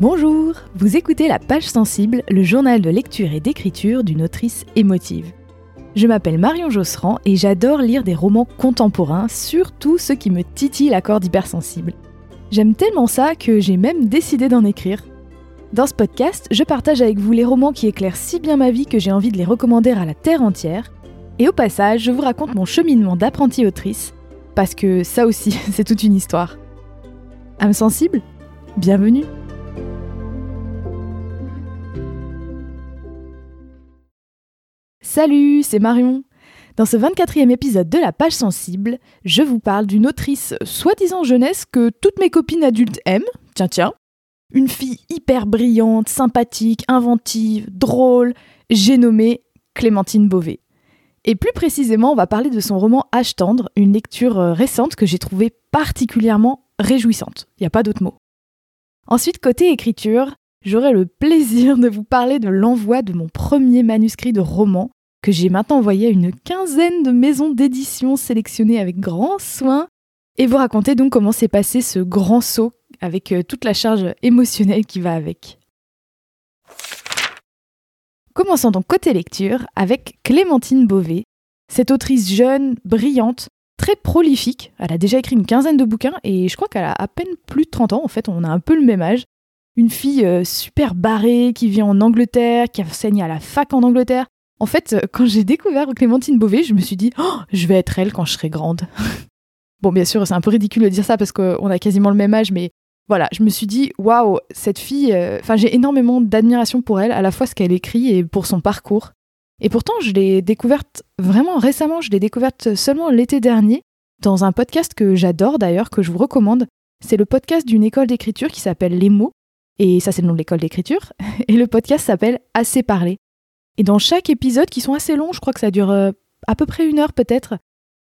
Bonjour, vous écoutez La Page Sensible, le journal de lecture et d'écriture d'une autrice émotive. Je m'appelle Marion Josserand et j'adore lire des romans contemporains, surtout ceux qui me titillent la corde hypersensible. J'aime tellement ça que j'ai même décidé d'en écrire. Dans ce podcast, je partage avec vous les romans qui éclairent si bien ma vie que j'ai envie de les recommander à la terre entière. Et au passage, je vous raconte mon cheminement d'apprentie autrice, parce que ça aussi, c'est toute une histoire. Âme sensible Bienvenue Salut, c'est Marion. Dans ce 24e épisode de La Page Sensible, je vous parle d'une autrice soi-disant jeunesse que toutes mes copines adultes aiment. Tiens, tiens. Une fille hyper brillante, sympathique, inventive, drôle. J'ai nommé Clémentine Beauvais. Et plus précisément, on va parler de son roman H tendre, une lecture euh, récente que j'ai trouvée particulièrement réjouissante. Il n'y a pas d'autre mot. Ensuite, côté écriture, j'aurai le plaisir de vous parler de l'envoi de mon premier manuscrit de roman que j'ai maintenant envoyé à une quinzaine de maisons d'édition sélectionnées avec grand soin, et vous raconter donc comment s'est passé ce grand saut avec euh, toute la charge émotionnelle qui va avec. Commençons donc côté lecture avec Clémentine Beauvais, cette autrice jeune, brillante, très prolifique. Elle a déjà écrit une quinzaine de bouquins et je crois qu'elle a à peine plus de 30 ans. En fait, on a un peu le même âge. Une fille euh, super barrée qui vit en Angleterre, qui enseigne à la fac en Angleterre, en fait, euh, quand j'ai découvert Clémentine Beauvais, je me suis dit, oh, je vais être elle quand je serai grande. bon, bien sûr, c'est un peu ridicule de dire ça parce qu'on a quasiment le même âge, mais voilà, je me suis dit, waouh, cette fille, euh, enfin, j'ai énormément d'admiration pour elle, à la fois ce qu'elle écrit et pour son parcours. Et pourtant, je l'ai découverte vraiment récemment, je l'ai découverte seulement l'été dernier, dans un podcast que j'adore d'ailleurs, que je vous recommande. C'est le podcast d'une école d'écriture qui s'appelle Les mots, et ça c'est le nom de l'école d'écriture, et le podcast s'appelle Assez parler. Et dans chaque épisode, qui sont assez longs, je crois que ça dure euh, à peu près une heure peut-être,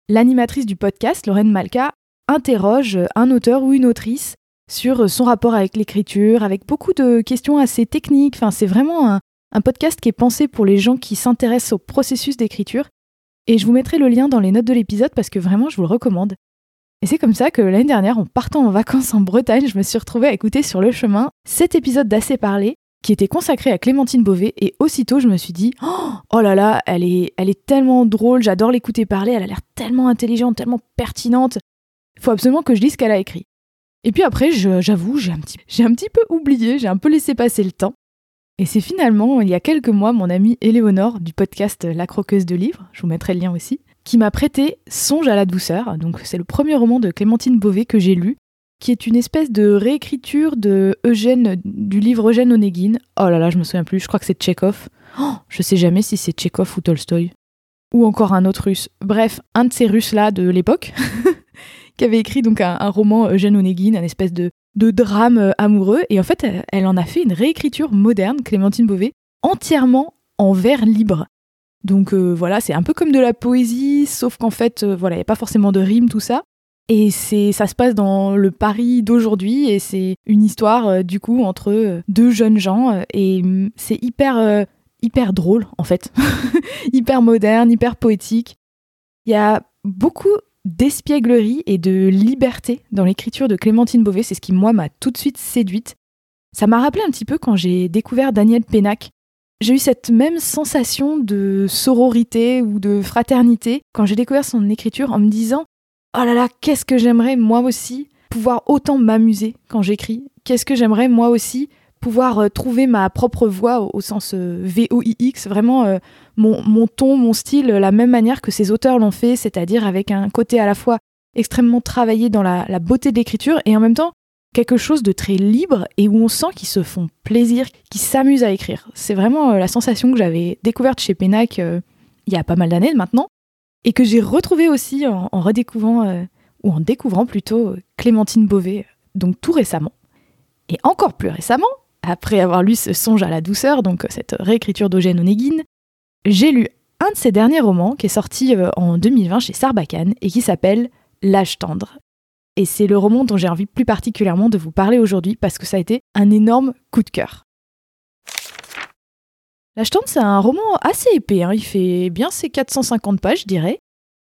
l'animatrice du podcast, Lorraine Malka, interroge un auteur ou une autrice sur son rapport avec l'écriture, avec beaucoup de questions assez techniques. C'est vraiment un, un podcast qui est pensé pour les gens qui s'intéressent au processus d'écriture. Et je vous mettrai le lien dans les notes de l'épisode parce que vraiment, je vous le recommande. Et c'est comme ça que l'année dernière, en partant en vacances en Bretagne, je me suis retrouvée à écouter sur le chemin cet épisode d'Assez parlé qui était consacré à Clémentine Beauvais et aussitôt je me suis dit oh, oh là là elle est elle est tellement drôle j'adore l'écouter parler elle a l'air tellement intelligente tellement pertinente. Faut absolument que je lise ce qu'elle a écrit. Et puis après j'avoue j'ai un petit j'ai un petit peu oublié j'ai un peu laissé passer le temps. Et c'est finalement il y a quelques mois mon amie Éléonore du podcast La croqueuse de livres je vous mettrai le lien aussi qui m'a prêté Songe à la douceur. Donc c'est le premier roman de Clémentine Beauvais que j'ai lu qui est une espèce de réécriture de Eugène, du livre Eugène Onegin. Oh là là, je me souviens plus, je crois que c'est Tchekhov. Oh, je sais jamais si c'est Tchekhov ou Tolstoï. Ou encore un autre russe. Bref, un de ces Russes-là de l'époque, qui avait écrit donc un, roman Eugène Onegin, un espèce de, drame euh, amoureux. Et en fait, elle, en a fait une réécriture moderne, Clémentine Beauvais, entièrement en vers libre. Donc euh, voilà, c'est un peu comme de la poésie, sauf qu'en fait, euh, voilà, il n'y a pas forcément de rime, tout ça. Et c'est, ça se passe dans le Paris d'aujourd'hui et c'est une histoire euh, du coup entre euh, deux jeunes gens euh, et mm, c'est hyper hyper drôle en fait, hyper moderne, hyper poétique. Il y a beaucoup d'espièglerie et de liberté dans l'écriture de Clémentine Beauvais, c'est ce qui moi m'a tout de suite séduite. Ça m'a rappelé un petit peu quand j'ai découvert Daniel Pénac. J'ai eu cette même sensation de sororité ou de fraternité quand j'ai découvert son écriture en me disant oh là là, qu'est-ce que j'aimerais moi aussi pouvoir autant m'amuser quand j'écris. Qu'est-ce que j'aimerais moi aussi pouvoir euh, trouver ma propre voix au, sens euh, VOIX, vraiment euh, mon, ton, mon style, la même manière que ces auteurs l'ont fait, c'est-à-dire avec un côté à la fois extrêmement travaillé dans la, beauté de l'écriture et en même temps quelque chose de très libre et où on sent qu'ils se font plaisir, qu'ils s'amusent à écrire. C'est vraiment la sensation que j'avais découverte chez Pénac il y a pas mal d'années maintenant et que j'ai retrouvé aussi en, redécouvrant, euh, ou en découvrant plutôt Clémentine Beauvais, donc tout récemment. Et encore plus récemment, après avoir lu ce Songe à la douceur, donc cette réécriture d'Eugène Onegin, j'ai lu un de ses derniers romans qui est sorti euh, en 2020 chez Sarbacane et qui s'appelle L'âge tendre. Et c'est le roman dont j'ai envie plus particulièrement de vous parler aujourd'hui parce que ça a été un énorme coup de cœur. La c'est un roman assez épais, hein. il fait bien ses 450 pages, je dirais,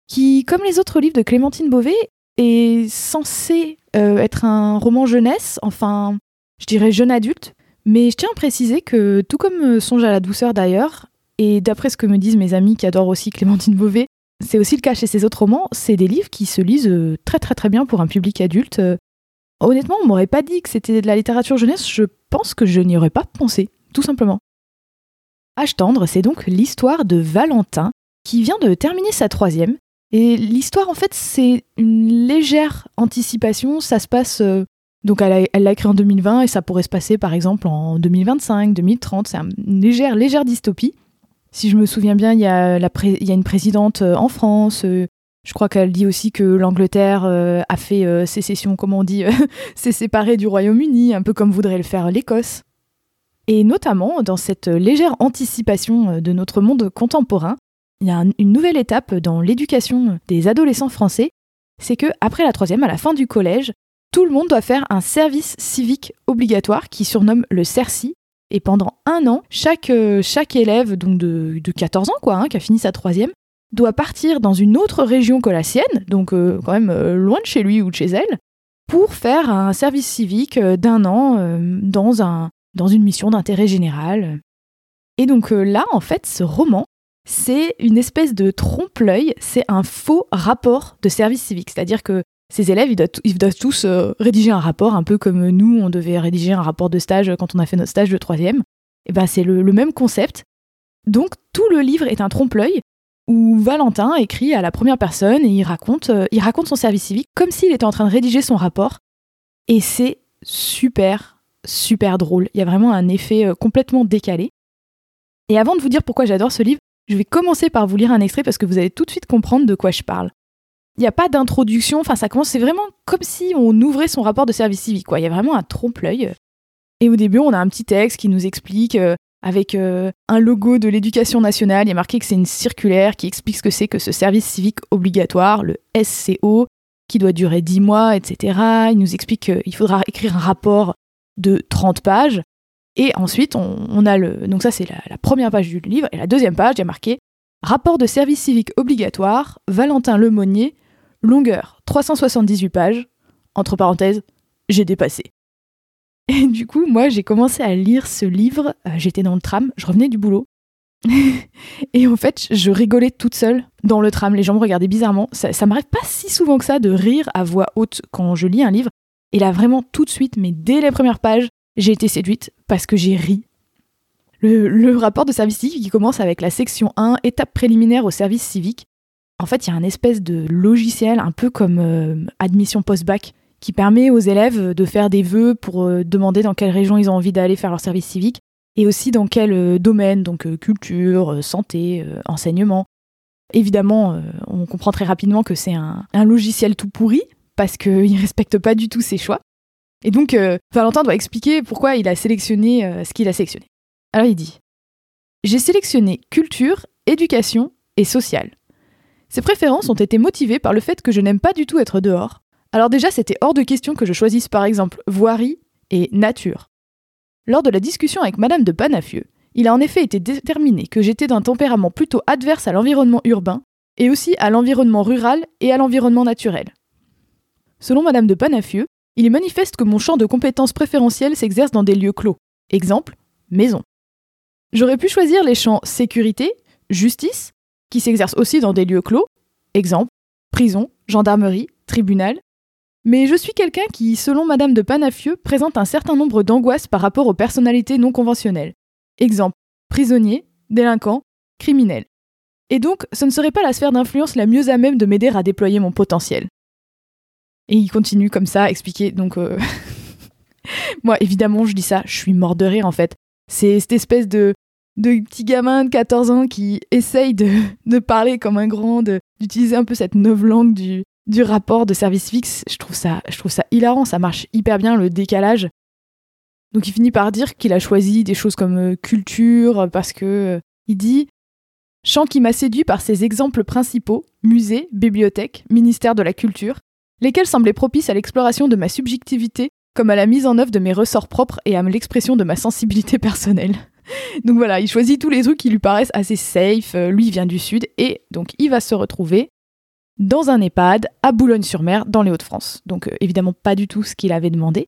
qui, comme les autres livres de Clémentine Beauvais, est censé euh, être un roman jeunesse, enfin, je dirais jeune adulte, Mais je tiens à préciser que, tout comme euh, Songe à la douceur d'ailleurs, et d'après ce que me disent mes amis qui adorent aussi Clémentine Beauvais, c'est aussi le cas chez ses autres romans, c'est des livres qui se lisent euh, très très très bien pour un public adulte. Honnêtement, on m'aurait pas dit que c'était de la littérature jeunesse, je pense que je n'y aurais pas pensé, tout simplement. Âge tendre, c'est donc l'histoire de Valentin, qui vient de terminer sa troisième. Et l'histoire, en fait, c'est une légère anticipation. Ça se passe. euh, donc, elle l'a écrit en 2020 et ça pourrait se passer, par exemple, en 2025, 2030. C'est une légère, légère dystopie. Si je me souviens bien, il y a, la il y a une présidente euh, en France. euh, je crois qu'elle dit aussi que l'Angleterre a fait sécession, comment on dit, s'est séparée du Royaume-Uni, un peu comme voudrait le faire l'Écosse. Et notamment, dans cette légère anticipation euh, de notre monde contemporain, il y a un- une nouvelle étape dans l'éducation des adolescents français, c'est que après la troisième, à la fin du collège, tout le monde doit faire un service civique obligatoire qui surnomme le CERCI. Et pendant un an, chaque, euh, chaque élève donc de, de 14 ans, quoi, hein, qui a fini sa troisième, doit partir dans une autre région que la sienne, donc euh, quand même loin de chez lui ou de chez elle, pour faire un service civique d'un an dans, un, dans une mission d'intérêt général. Et donc euh, là, en fait, ce roman, c'est une espèce de trompe-l'œil, c'est un faux rapport de service civique. C'est-à-dire que ces élèves, ils doivent, tous euh, rédiger un rapport, un peu comme nous, on devait rédiger un rapport de stage quand on a fait notre stage de troisième. Et ben c'est le, le même concept. Donc tout le livre est un trompe-l'œil où Valentin écrit à la première personne et il raconte, euh, il raconte son service civique comme s'il était en train de rédiger son rapport. Et c'est super, super drôle. Il y a vraiment un effet euh, complètement décalé. Et avant de vous dire pourquoi j'adore ce livre, je vais commencer par vous lire un extrait parce que vous allez tout de suite comprendre de quoi je parle. Il n'y a pas d'introduction, enfin ça commence, c'est vraiment comme si on ouvrait son rapport de service civique. Il y a vraiment un trompe-l'œil. Et au début, on a un petit texte qui nous explique, euh, avec euh, un logo de l'éducation nationale, il y a marqué que c'est une circulaire qui explique ce que c'est que ce service civique obligatoire, le SCO, qui doit durer 10 mois, etc. Il nous explique qu'il faudra écrire un rapport de 30 pages. Et ensuite, on, a le. Donc, ça, c'est la, la première page du livre. Et la deuxième page, il y a marqué Rapport de service civique obligatoire, Valentin Lemonnier, longueur 378 pages. Entre parenthèses, j'ai dépassé. Et du coup, moi, j'ai commencé à lire ce livre. euh, J'étais dans le tram, je revenais du boulot. et en fait, je rigolais toute seule dans le tram. Les gens me regardaient bizarrement. Ça, ça m'arrive pas si souvent que ça de rire à voix haute quand je lis un livre. Et là, vraiment, tout de suite, mais dès les premières pages, j'ai été séduite parce que j'ai ri. Le, rapport de service civique qui commence avec la section 1, étape préliminaire au service civique. En fait, il y a un espèce de logiciel, un peu comme euh, admission post-bac, qui permet aux élèves de faire des vœux pour euh, demander dans quelle région ils ont envie d'aller faire leur service civique, et aussi dans quel euh, domaine, donc culture, santé, enseignement. Évidemment, on comprend très rapidement que c'est un logiciel tout pourri, parce qu'il ne respecte pas du tout ses choix. Et donc, euh, Valentin doit expliquer pourquoi il a sélectionné euh, ce qu'il a sélectionné. Alors il dit J'ai sélectionné culture, éducation et social. Ces préférences ont été motivées par le fait que je n'aime pas du tout être dehors. Alors déjà, c'était hors de question que je choisisse par exemple voirie et nature. Lors de la discussion avec Madame de Banafieux, il a en effet été déterminé que j'étais d'un tempérament plutôt adverse à l'environnement urbain et aussi à l'environnement rural et à l'environnement naturel. Selon Madame de Banafieux, il est manifeste que mon champ de compétences préférentielles s'exerce dans des lieux clos. Exemple, maison. J'aurais pu choisir les champs sécurité, justice, qui s'exercent aussi dans des lieux clos. Exemple, prison, gendarmerie, tribunal. Mais je suis quelqu'un qui, selon Madame de Panafieux, présente un certain nombre d'angoisses par rapport aux personnalités non conventionnelles. Exemple, prisonnier, délinquant, criminel. Et donc, ce ne serait pas la sphère d'influence la mieux à même de m'aider à déployer mon potentiel. Et il continue comme ça à expliquer. Donc, euh, moi, évidemment, je dis ça, je suis mort de rire en fait. C'est cette espèce de, de petit gamin de 14 ans qui essaye de, de parler comme un grand, d'utiliser un peu cette neuve langue du, du rapport de service fixe. Je trouve, ça, je trouve ça hilarant, ça marche hyper bien le décalage. Donc il finit par dire qu'il a choisi des choses comme euh, culture parce que euh, il dit Champ qui m'a séduit par ses exemples principaux, musée, bibliothèque, ministère de la culture, lesquels semblaient propices à l'exploration de ma subjectivité comme à la mise en œuvre de mes ressorts propres et à l'expression de ma sensibilité personnelle. donc voilà, il choisit tous les trucs qui lui paraissent assez safe, euh, lui vient du sud, et donc il va se retrouver dans un EHPAD à Boulogne-sur-Mer, dans les Hauts-de-France. Donc euh, évidemment pas du tout ce qu'il avait demandé.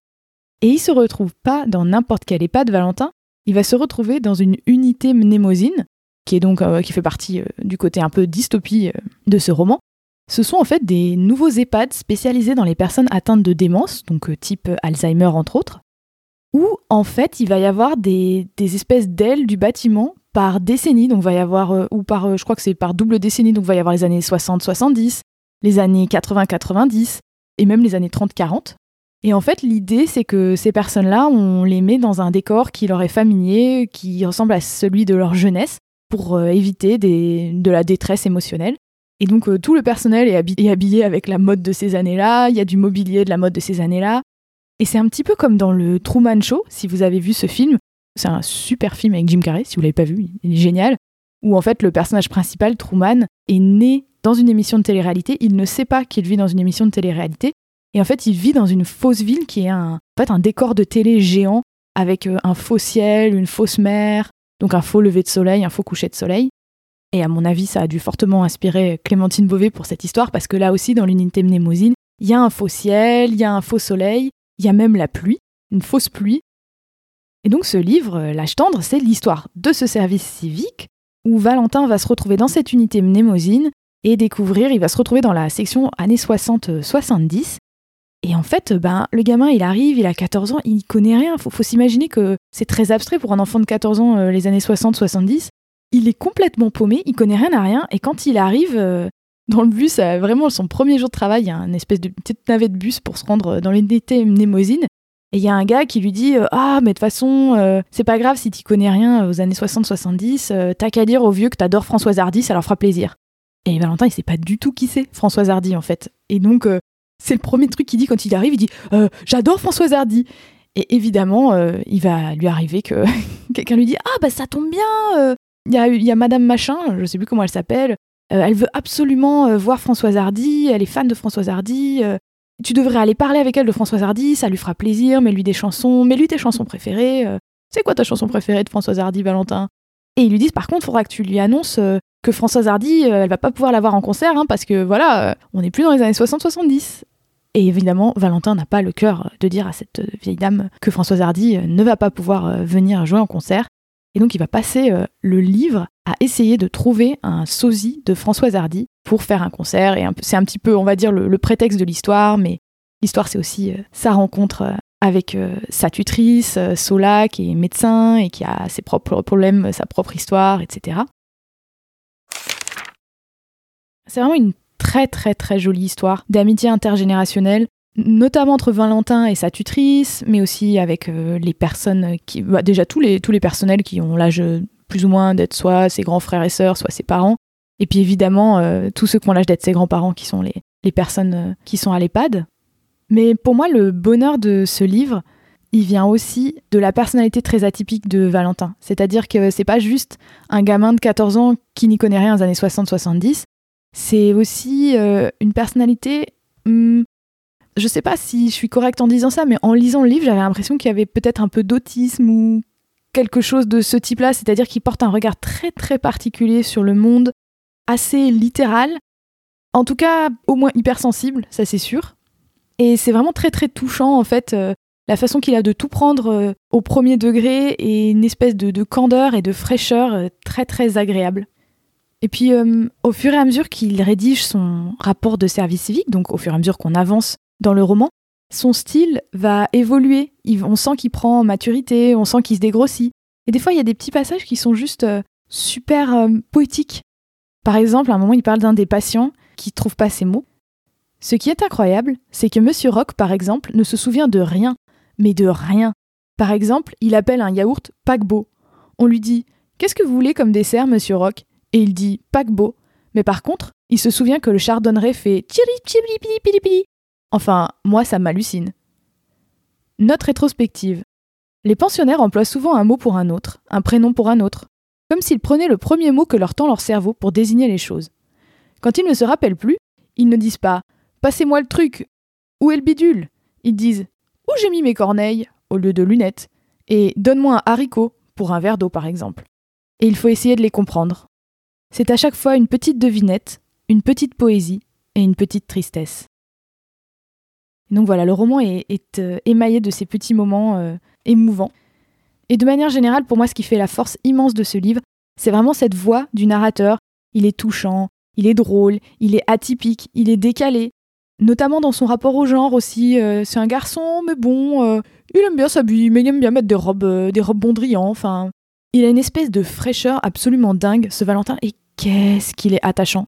Et il se retrouve pas dans n'importe quel EHPAD Valentin, il va se retrouver dans une unité mnémosine, qui est donc euh, qui fait partie du côté un peu dystopie de ce roman. Ce sont en fait des nouveaux EHPAD spécialisés dans les personnes atteintes de démence, donc type Alzheimer entre autres, où en fait il va y avoir des, espèces d'ailes du bâtiment par décennie, donc va y avoir, ou par, je crois que c'est par double décennie, donc va y avoir les années 60-70, les années 80-90, et même les années 30-40. Et en fait, l'idée, c'est que ces personnes-là, on les met dans un décor qui leur est familier, qui ressemble à celui de leur jeunesse, pour euh, éviter de la détresse émotionnelle. Et donc, euh, tout le personnel est habillé, avec la mode de ces années-là, il y a du mobilier de la mode de ces années-là. Et c'est un petit peu comme dans le Truman Show, si vous avez vu ce film. C'est un super film avec Jim Carrey, si vous l'avez pas vu, il est génial. Où en fait, le personnage principal, Truman, est né dans une émission de télé-réalité. Il ne sait pas qu'il vit dans une émission de télé-réalité. Et en fait, il vit dans une fausse ville qui est un, en fait, un décor de télé géant avec euh, un faux ciel, une fausse mer, donc un faux lever de soleil, un faux coucher de soleil. Et à mon avis, ça a dû fortement inspirer Clémentine Beauvais pour cette histoire, parce que là aussi, dans l'unité mnémosine, il y a un faux ciel, il y a un faux soleil, il y a même la pluie, une fausse pluie. Et donc ce livre, euh, L'âge tendre, c'est l'histoire de ce service civique où Valentin va se retrouver dans cette unité mnémosine et découvrir, il va se retrouver dans la section années 60-70 et en fait, ben, le gamin, il arrive, il a 14 ans, il connaît rien. Faut, faut s'imaginer que c'est très abstrait pour un enfant de 14 ans, euh, les années 60-70. Il est complètement paumé, il connaît rien à rien. Et quand il arrive euh, dans le bus, euh, vraiment son premier jour de travail, il y a une espèce de petite navette de bus pour se rendre dans l'unité mnémosine. Et il y a un gars qui lui dit Ah, mais de toute façon, c'est pas grave si tu connais rien aux années 60-70, t'as qu'à dire aux vieux que t'adores Françoise Hardy, ça leur fera plaisir. Et Valentin, il sait pas du tout qui c'est, Françoise Hardy, en fait. Et donc, c'est le premier truc qu'il dit quand il arrive. Il dit euh, J'adore Françoise Hardy. Et évidemment, euh, il va lui arriver que quelqu'un lui dit Ah, bah ça tombe bien euh, Il y, a, Madame Machin, je sais plus comment elle s'appelle. elle veut absolument voir Françoise Hardy. Elle est fan de Françoise Hardy. tu devrais aller parler avec elle de Françoise Hardy. Ça lui fera plaisir. Mets-lui des chansons. Mets-lui tes chansons préférées. c'est quoi ta chanson préférée de Françoise Hardy, Valentin? Et ils lui disent Par contre, il faudra que tu lui annonces que Françoise Hardy, elle va pas pouvoir la voir en concert, hein, parce que voilà, on n'est plus dans les années 60-70. Et évidemment, Valentin n'a pas le cœur de dire à cette vieille dame que Françoise Hardy ne va pas pouvoir euh, venir jouer en concert. Et donc il va passer euh, le livre à essayer de trouver un sosie de Françoise Hardy pour faire un concert. Et c'est un petit peu, on va dire, le, prétexte de l'histoire, mais l'histoire c'est aussi euh, sa rencontre avec sa tutrice, Sola, qui est médecin et qui a ses propres problèmes, sa propre histoire, etc. C'est vraiment une très très très jolie histoire d'amitié intergénérationnelle notamment entre Valentin et sa tutrice, mais aussi avec euh, les personnes qui, bah, déjà tous les tous les personnels qui ont l'âge plus ou moins d'être soit ses grands frères et sœurs, soit ses parents, et puis évidemment euh, tous ceux qui ont l'âge d'être ses grands-parents, qui sont les, les personnes euh, qui sont à l'EHPAD. Mais pour moi, le bonheur de ce livre, il vient aussi de la personnalité très atypique de Valentin. C'est-à-dire que c'est pas juste un gamin de 14 ans qui n'y connaît rien aux années 60-70, c'est aussi euh, une personnalité. Hmm, je sais pas si je suis correcte en disant ça, mais en lisant le livre, j'avais l'impression qu'il y avait peut-être un peu d'autisme ou quelque chose de ce type-là, c'est-à-dire qu'il porte un regard très très particulier sur le monde, assez littéral, en tout cas au moins hypersensible, ça c'est sûr. Et c'est vraiment très très touchant en fait, euh, la façon qu'il a de tout prendre euh, au premier degré et une espèce de candeur et de fraîcheur très très agréable. Et puis, euh, au fur et à mesure qu'il rédige son rapport de service civique, donc au fur et à mesure qu'on avance dans le roman, son style va évoluer. on sent qu'il prend en maturité, on sent qu'il se dégrossit. Et des fois, il y a des petits passages qui sont juste euh, super euh, poétiques. Par exemple, à un moment, il parle d'un des patients qui ne trouve pas ses mots. Ce qui est incroyable, c'est que Monsieur Rock, par exemple, ne se souvient de rien, mais de rien. Par exemple, il appelle un yaourt paquebot. On lui dit Qu'est-ce que vous voulez comme dessert, Monsieur Rock? Et il dit paquebot, mais par contre, il se souvient que le chardonneret fait tiri Enfin, moi, ça m'hallucine. Note rétrospective. Les pensionnaires emploient souvent un mot pour un autre, un prénom pour un autre, comme s'ils prenaient le premier mot que leur tend leur cerveau pour désigner les choses. Quand ils ne se rappellent plus, ils ne disent pas Passez-moi le truc Où est le bidule Ils disent Où j'ai mis mes corneilles? au lieu de lunettes Et Donne-moi un haricot pour un verre d'eau par exemple. Et il faut essayer de les comprendre. C'est à chaque fois une petite devinette, une petite poésie et une petite tristesse. Donc voilà, le roman est, euh, émaillé de ces petits moments euh, émouvants. Et de manière générale, pour moi, ce qui fait la force immense de ce livre, c'est vraiment cette voix du narrateur. Il est touchant, il est drôle, il est atypique, il est décalé. Notamment dans son rapport au genre aussi. Euh, c'est un garçon, mais bon, il aime bien s'habiller, mais il aime bien mettre des robes, des robes bondriants. Enfin, il a une espèce de fraîcheur absolument dingue, ce Valentin, et qu'est-ce qu'il est attachant.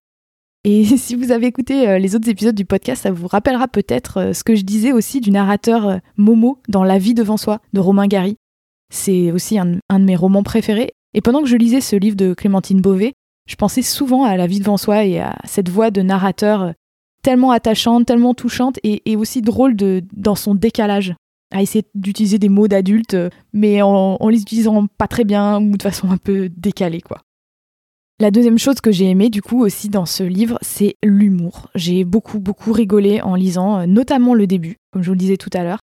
Et si vous avez écouté euh, les autres épisodes du podcast, ça vous rappellera peut-être euh, ce que je disais aussi du narrateur euh, Momo dans La vie devant soi de Romain Gary. C'est aussi un, de mes romans préférés. Et pendant que je lisais ce livre de Clémentine Beauvais, je pensais souvent à La vie devant soi et à cette voix de narrateur tellement attachante, tellement touchante et, aussi drôle de, dans son décalage. À essayer d'utiliser des mots d'adulte, mais en, en les utilisant pas très bien ou de façon un peu décalée, quoi. La deuxième chose que j'ai aimé du coup aussi dans ce livre, c'est l'humour. J'ai beaucoup beaucoup rigolé en lisant, euh, notamment le début, comme je vous le disais tout à l'heure.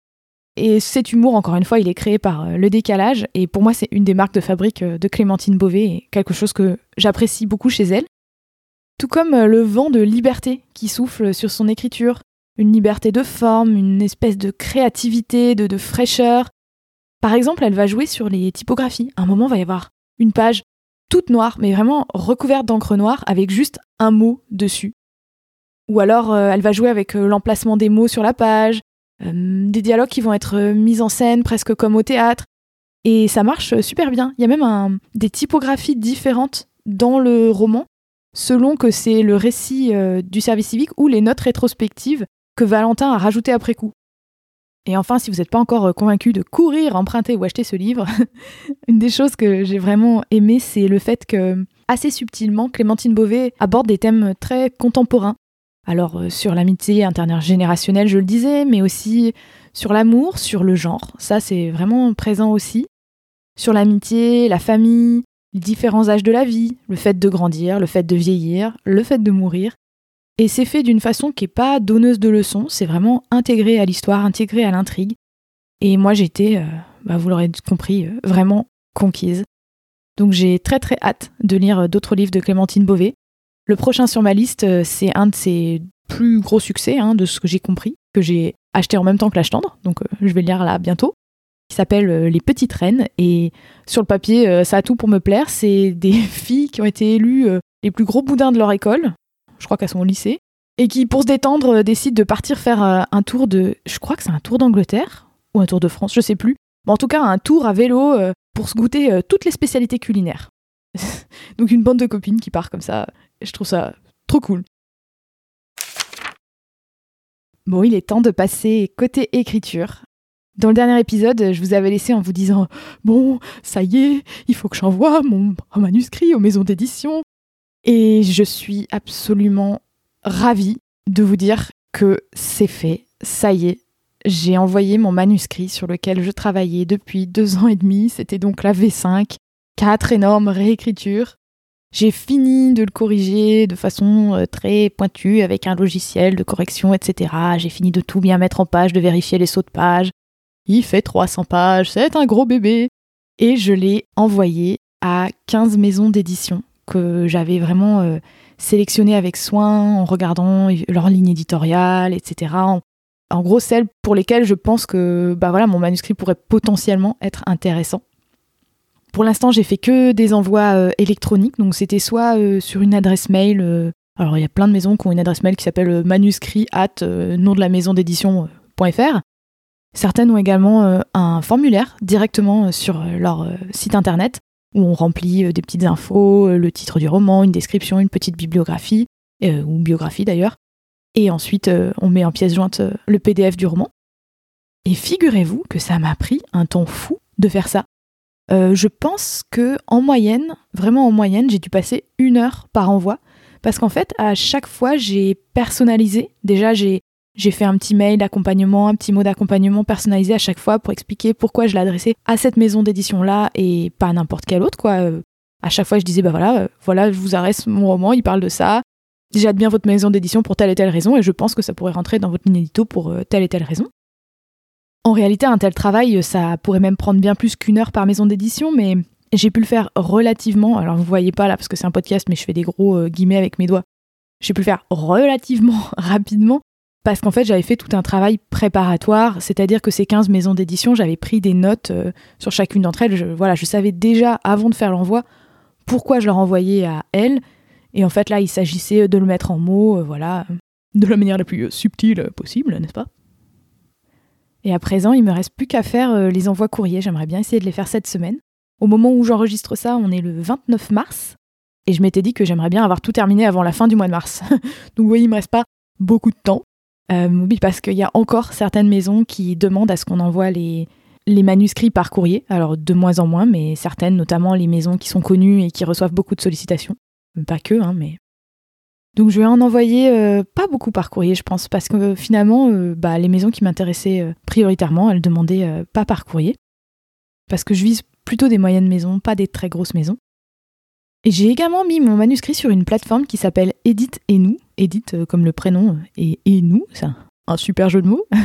Et cet humour, encore une fois, il est créé par euh, le décalage, et pour moi c'est une des marques de fabrique euh, de Clémentine Beauvais, et quelque chose que j'apprécie beaucoup chez elle. Tout comme le vent de liberté qui souffle sur son écriture, une liberté de forme, une espèce de créativité, de, de fraîcheur. Par exemple, elle va jouer sur les typographies. À un moment, il va y avoir une page toute noire, mais vraiment recouverte d'encre noire avec juste un mot dessus. Ou alors euh, elle va jouer avec euh, l'emplacement des mots sur la page, euh, des dialogues qui vont être mis en scène presque comme au théâtre. Et ça marche super bien. Il y a même des typographies différentes dans le roman, selon que c'est le récit du service civique ou les notes rétrospectives que Valentin a rajoutées après coup. Et enfin, si vous n'êtes pas encore euh, convaincu de courir, emprunter ou acheter ce livre, une des choses que j'ai vraiment aimé, c'est le fait que, assez subtilement, Clémentine Beauvais aborde des thèmes très contemporains. Alors, euh, sur l'amitié intergénérationnelle, je le disais, mais aussi sur l'amour, sur le genre. Ça, c'est vraiment présent aussi. Sur l'amitié, la famille, les différents âges de la vie, le fait de grandir, le fait de vieillir, le fait de mourir. Et c'est fait d'une façon qui n'est pas donneuse de leçons, c'est vraiment intégré à l'histoire, intégré à l'intrigue. Et moi j'étais, euh, bah, vous l'aurez compris, euh, vraiment conquise. Donc j'ai très très hâte de lire euh, d'autres livres de Clémentine Beauvais. Le prochain sur ma liste, c'est un de ses plus gros succès, hein, de ce que j'ai compris, que j'ai acheté en même temps que L'âge tendre, donc je vais le lire là bientôt, qui s'appelle Les Petites Reines. Et sur le papier, ça a tout pour me plaire. C'est des filles qui ont été élues les plus gros boudins de leur école, je crois qu'à son lycée, et qui, pour se détendre, euh, décide de partir faire euh, un tour de. Je crois que c'est un tour d'Angleterre ou un tour de France, je sais plus. Mais en tout cas, un tour à vélo euh, pour se goûter toutes les spécialités culinaires. Donc une bande de copines qui part comme ça. Je trouve ça trop cool. Bon, il est temps de passer côté écriture. Dans le dernier épisode, je vous avais laissé en vous disant Bon, ça y est, il faut que j'envoie mon manuscrit aux maisons d'édition. Et je suis absolument ravie de vous dire que c'est fait, ça y est. J'ai envoyé mon manuscrit sur lequel je travaillais depuis deux ans et demi, c'était donc la V5, quatre énormes réécritures. J'ai fini de le corriger de façon euh, très pointue avec un logiciel de correction, etc. J'ai fini de tout bien mettre en page, de vérifier les sauts de page. Il fait 300 pages, c'est un gros bébé. Et je l'ai envoyé à 15 maisons d'édition que j'avais vraiment euh, sélectionné avec soin en regardant leur ligne éditoriale, etc. En, gros, celles pour lesquelles je pense que bah voilà, mon manuscrit pourrait potentiellement être intéressant. Pour l'instant, j'ai fait que des envois euh, électroniques, donc c'était soit euh, sur une adresse mail. alors, il y a plein de maisons qui ont une adresse mail qui s'appelle manuscrit at nom de la maison d'édition.fr. Certaines ont également un formulaire directement sur leur site internet où on remplit euh, des petites infos, euh, le titre du roman, une description, une petite bibliographie, euh, ou biographie d'ailleurs. Et ensuite, on met en pièce jointe le PDF du roman. Et figurez-vous que ça m'a pris un temps fou de faire ça. je pense que en moyenne, vraiment en moyenne, j'ai dû passer une heure par envoi. Parce qu'en fait, à chaque fois, j'ai personnalisé. Déjà, j'ai j'ai fait un petit mail d'accompagnement, un petit mot d'accompagnement personnalisé à chaque fois pour expliquer pourquoi je l'adressais à cette maison d'édition là et pas à n'importe quelle autre. Euh, à chaque fois, je disais bah voilà, euh, voilà, je vous adresse mon roman, il parle de ça. J'aide bien votre maison d'édition pour telle et telle raison et je pense que ça pourrait rentrer dans votre ligne édito pour euh, telle et telle raison. En réalité, un tel travail, ça pourrait même prendre bien plus qu'une heure par maison d'édition, mais j'ai pu le faire relativement. Alors vous voyez pas là parce que c'est un podcast, mais je fais des gros guillemets avec mes doigts. J'ai pu le faire relativement rapidement parce qu'en fait j'avais fait tout un travail préparatoire, c'est-à-dire que ces 15 maisons d'édition, j'avais pris des notes euh, sur chacune d'entre elles. Je, voilà, je savais déjà avant de faire l'envoi pourquoi je leur envoyais à elles. Et en fait là, il s'agissait de le mettre en mots, euh, voilà, de la manière la plus subtile possible, n'est-ce pas? Et à présent, il me reste plus qu'à faire euh, les envois courriers. J'aimerais bien essayer de les faire cette semaine. Au moment où j'enregistre ça, on est le 29 mars. Et je m'étais dit que j'aimerais bien avoir tout terminé avant la fin du mois de mars. Donc vous voyez, il me reste pas beaucoup de temps. Euh, oui, parce qu'il y a encore certaines maisons qui demandent à ce qu'on envoie les, manuscrits par courrier. Alors de moins en moins, mais certaines, notamment les maisons qui sont connues et qui reçoivent beaucoup de sollicitations. Pas que, hein, mais. Donc je vais en envoyer euh, pas beaucoup par courrier, je pense, parce que finalement, euh, bah, les maisons qui m'intéressaient prioritairement, elles demandaient pas par courrier. Parce que je vise plutôt des moyennes maisons, pas des très grosses maisons. J'ai également mis mon manuscrit sur une plateforme qui s'appelle Edit et nous. Edit euh, comme le prénom et, et nous, c'est un super jeu de mots.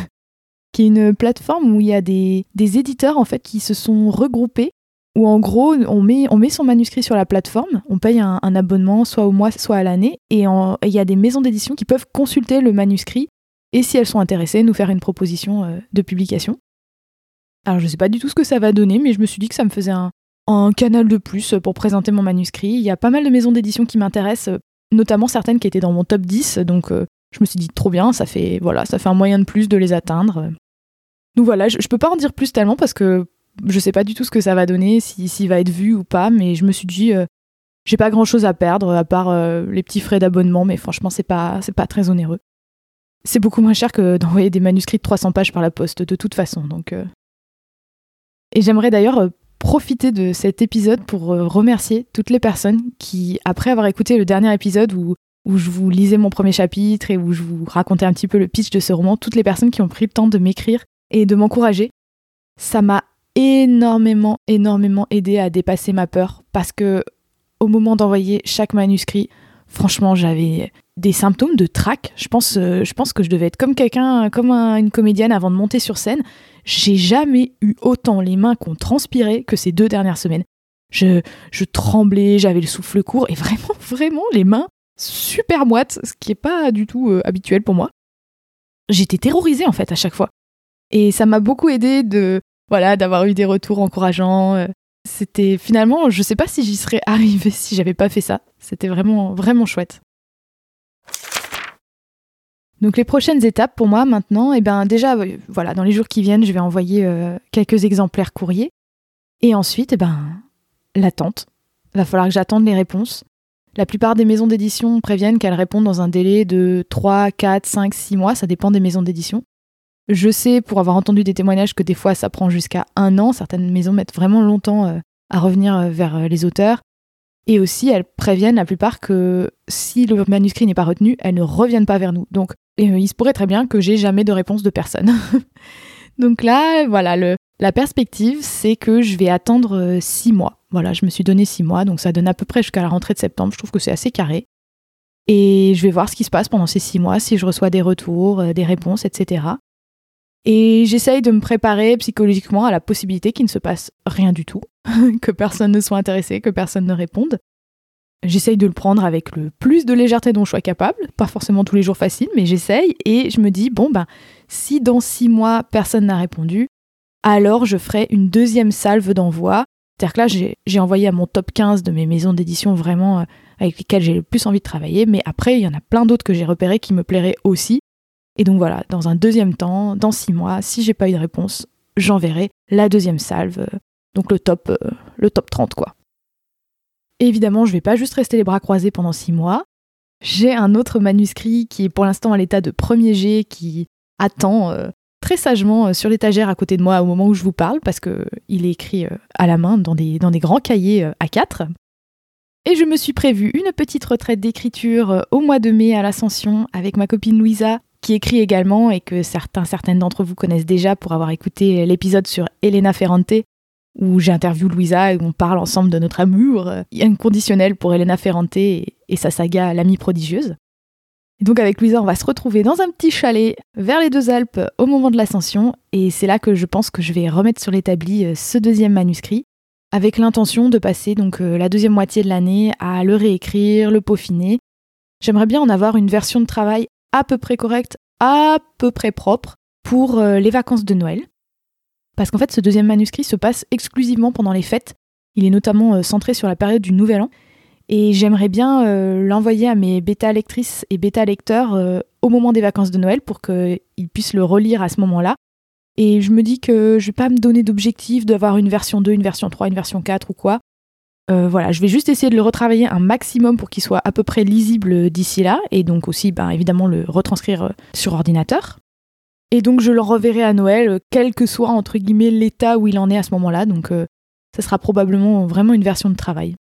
qui est une plateforme où il y a des, éditeurs en fait qui se sont regroupés. Où en gros, on met, on met son manuscrit sur la plateforme, on paye un, abonnement soit au mois, soit à l'année, et il y a des maisons d'édition qui peuvent consulter le manuscrit et si elles sont intéressées, nous faire une proposition euh, de publication. Alors je sais pas du tout ce que ça va donner, mais je me suis dit que ça me faisait un, canal de plus pour présenter mon manuscrit. Il y a pas mal de maisons d'édition qui m'intéressent, notamment certaines qui étaient dans mon top 10, donc euh, je me suis dit trop bien, ça fait voilà, ça fait un moyen de plus de les atteindre. Donc voilà, je, peux pas en dire plus tellement parce que je sais pas du tout ce que ça va donner, s'il si, va être vu ou pas, mais je me suis dit euh, j'ai pas grand chose à perdre à part euh, les petits frais d'abonnement, mais franchement c'est pas pas très onéreux. C'est beaucoup moins cher que d'envoyer des manuscrits de 300 pages par la poste de toute façon, donc et j'aimerais d'ailleurs profiter de cet épisode pour euh, remercier toutes les personnes qui, après avoir écouté le dernier épisode où, où je vous lisais mon premier chapitre et où je vous racontais un petit peu le pitch de ce roman, toutes les personnes qui ont pris le temps de m'écrire et de m'encourager, ça m'a énormément, énormément aidé à dépasser ma peur parce que au moment d'envoyer chaque manuscrit, franchement, j'avais des symptômes de trac. Je pense, euh, je pense que je devais être comme quelqu'un, comme une comédienne avant de monter sur scène. J'ai jamais eu autant les mains qu'on transpirait que ces deux dernières semaines. Je, je tremblais, j'avais le souffle court et vraiment, vraiment les mains super moites, ce qui est pas du tout euh, habituel pour moi. J'étais terrorisée en fait à chaque fois. Et ça m'a beaucoup aidé de, voilà, d'avoir eu des retours encourageants. Euh. C'était finalement, je sais pas si j'y serais arrivée si j'avais pas fait ça. C'était vraiment, vraiment chouette. Donc les prochaines étapes pour moi maintenant, eh ben déjà euh, voilà, dans les jours qui viennent, je vais envoyer euh, quelques exemplaires courriers et ensuite eh ben l'attente. Va falloir que j'attende les réponses. La plupart des maisons d'édition préviennent qu'elles répondent dans un délai de 3, 4, 5, 6 mois, ça dépend des maisons d'édition. Je sais pour avoir entendu des témoignages que des fois ça prend jusqu'à un an, certaines maisons mettent vraiment longtemps euh, à revenir vers les auteurs. Et aussi, elles préviennent la plupart que si le manuscrit n'est pas retenu, elles ne reviennent pas vers nous. Donc et euh, il se pourrait très bien que j'ai jamais de réponse de personne. Donc là, voilà, le, la perspective, c'est que je vais attendre euh, six mois. Voilà, je me suis donné six mois, donc ça donne à peu près jusqu'à la rentrée de septembre. Je trouve que c'est assez carré. Et je vais voir ce qui se passe pendant ces six mois, si je reçois des retours, euh, des réponses, etc. Et j'essaye de me préparer psychologiquement à la possibilité qu'il ne se passe rien du tout, que personne ne soit intéressé, que personne ne réponde. J'essaye de le prendre avec le plus de légèreté dont je sois capable, pas forcément tous les jours facile, mais j'essaye et je me dis bon ben si dans six mois personne n'a répondu, alors je ferai une deuxième salve d'envoi. C'est-à-dire que là j'ai envoyé à mon top 15 de mes maisons d'édition vraiment euh, avec lesquelles j'ai le plus envie de travailler, mais après il y en a plein d'autres que j'ai repérés qui me plairaient aussi. Et donc voilà, dans un deuxième temps, dans six mois, si j'ai pas eu de réponse, j'enverrai la deuxième salve, euh, donc le top, euh, le top 30 quoi. Évidemment, je vais pas juste rester les bras croisés pendant six mois. J'ai un autre manuscrit qui est pour l'instant à l'état de premier jet qui attend euh, très sagement euh, sur l'étagère à côté de moi au moment où je vous parle parce que il est écrit euh, à la main dans des, grands cahiers A4. Et je me suis prévu une petite retraite d'écriture au mois de mai à l'Ascension avec ma copine Louisa qui écrit également et que certains, certaines d'entre vous connaissent déjà pour avoir écouté l'épisode sur Elena Ferrante où j'interviewe Louisa et on parle ensemble de notre amour euh, inconditionnel pour Elena Ferrante et, sa saga L'amie prodigieuse. Et donc avec Louisa, on va se retrouver dans un petit chalet vers les deux Alpes au moment de l'ascension et c'est là que je pense que je vais remettre sur l'établi euh, ce deuxième manuscrit avec l'intention de passer donc euh, la deuxième moitié de l'année à le réécrire, le peaufiner. J'aimerais bien en avoir une version de travail à peu près correcte à peu près propre pour les vacances de Noël. Parce qu'en fait, ce deuxième manuscrit se passe exclusivement pendant les fêtes. Il est notamment euh, centré sur la période du Nouvel An. Et j'aimerais bien euh, l'envoyer à mes bêta-lectrices et bêta-lecteurs au moment des vacances de Noël pour qu'ils puissent le relire à ce moment-là. Et je me dis que je vais pas me donner d'objectif d'avoir une version 2, une version 3, une version 4 ou quoi. voilà, je vais juste essayer de le retravailler un maximum pour qu'il soit à peu près lisible d'ici là, et donc aussi, ben, évidemment, le retranscrire sur ordinateur. Et donc je le reverrai à Noël, euh, quel que soit entre guillemets l'état où il en est à ce moment-là. Donc euh, ça sera probablement vraiment une version de travail.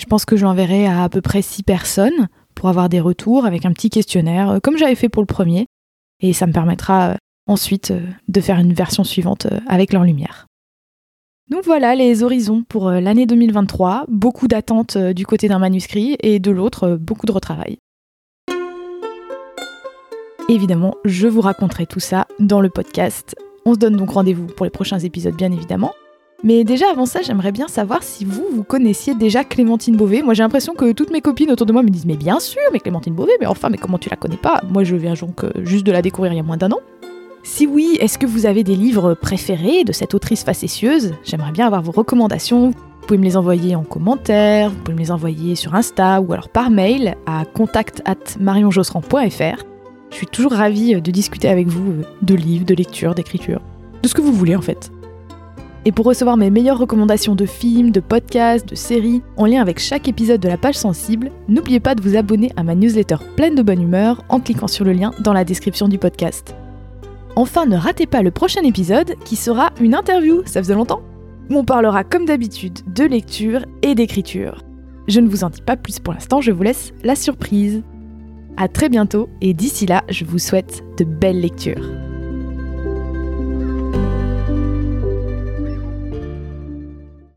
Je pense que je l'enverrai à à peu près 6 personnes pour avoir des retours avec un petit questionnaire, euh, comme j'avais fait pour le premier. Et ça me permettra ensuite de faire une version suivante avec leur lumière. Donc voilà les horizons pour l'année 2023, beaucoup d'attentes du côté d'un manuscrit et de l'autre beaucoup de retravail. Évidemment, je vous raconterai tout ça dans le podcast. On se donne donc rendez-vous pour les prochains épisodes, bien évidemment. Mais déjà avant ça, j'aimerais bien savoir si vous, vous connaissiez déjà Clémentine Beauvais. Moi j'ai l'impression que toutes mes copines autour de moi me disent Mais bien sûr, mais Clémentine Beauvais, mais enfin, mais comment tu la connais pas? Moi je viens donc euh, juste de la découvrir il y a moins d'un an. Si oui, est-ce que vous avez des livres préférés de cette autrice facétieuse? J'aimerais bien avoir vos recommandations. Vous pouvez me les envoyer en commentaire, vous pouvez me les envoyer sur Insta ou alors par mail à contact at je suis toujours ravie euh, de discuter avec vous euh, de livres, de lecture, d'écriture, de ce que vous voulez en fait. Et pour recevoir mes meilleures recommandations de films, de podcasts, de séries, en lien avec chaque épisode de la page sensible, n'oubliez pas de vous abonner à ma newsletter pleine de bonne humeur en cliquant sur le lien dans la description du podcast. Enfin, ne ratez pas le prochain épisode qui sera une interview, ça faisait longtemps, où on parlera comme d'habitude de lecture et d'écriture. Je ne vous en dis pas plus pour l'instant, je vous laisse la surprise. À très bientôt et d'ici là, je vous souhaite de belles lectures.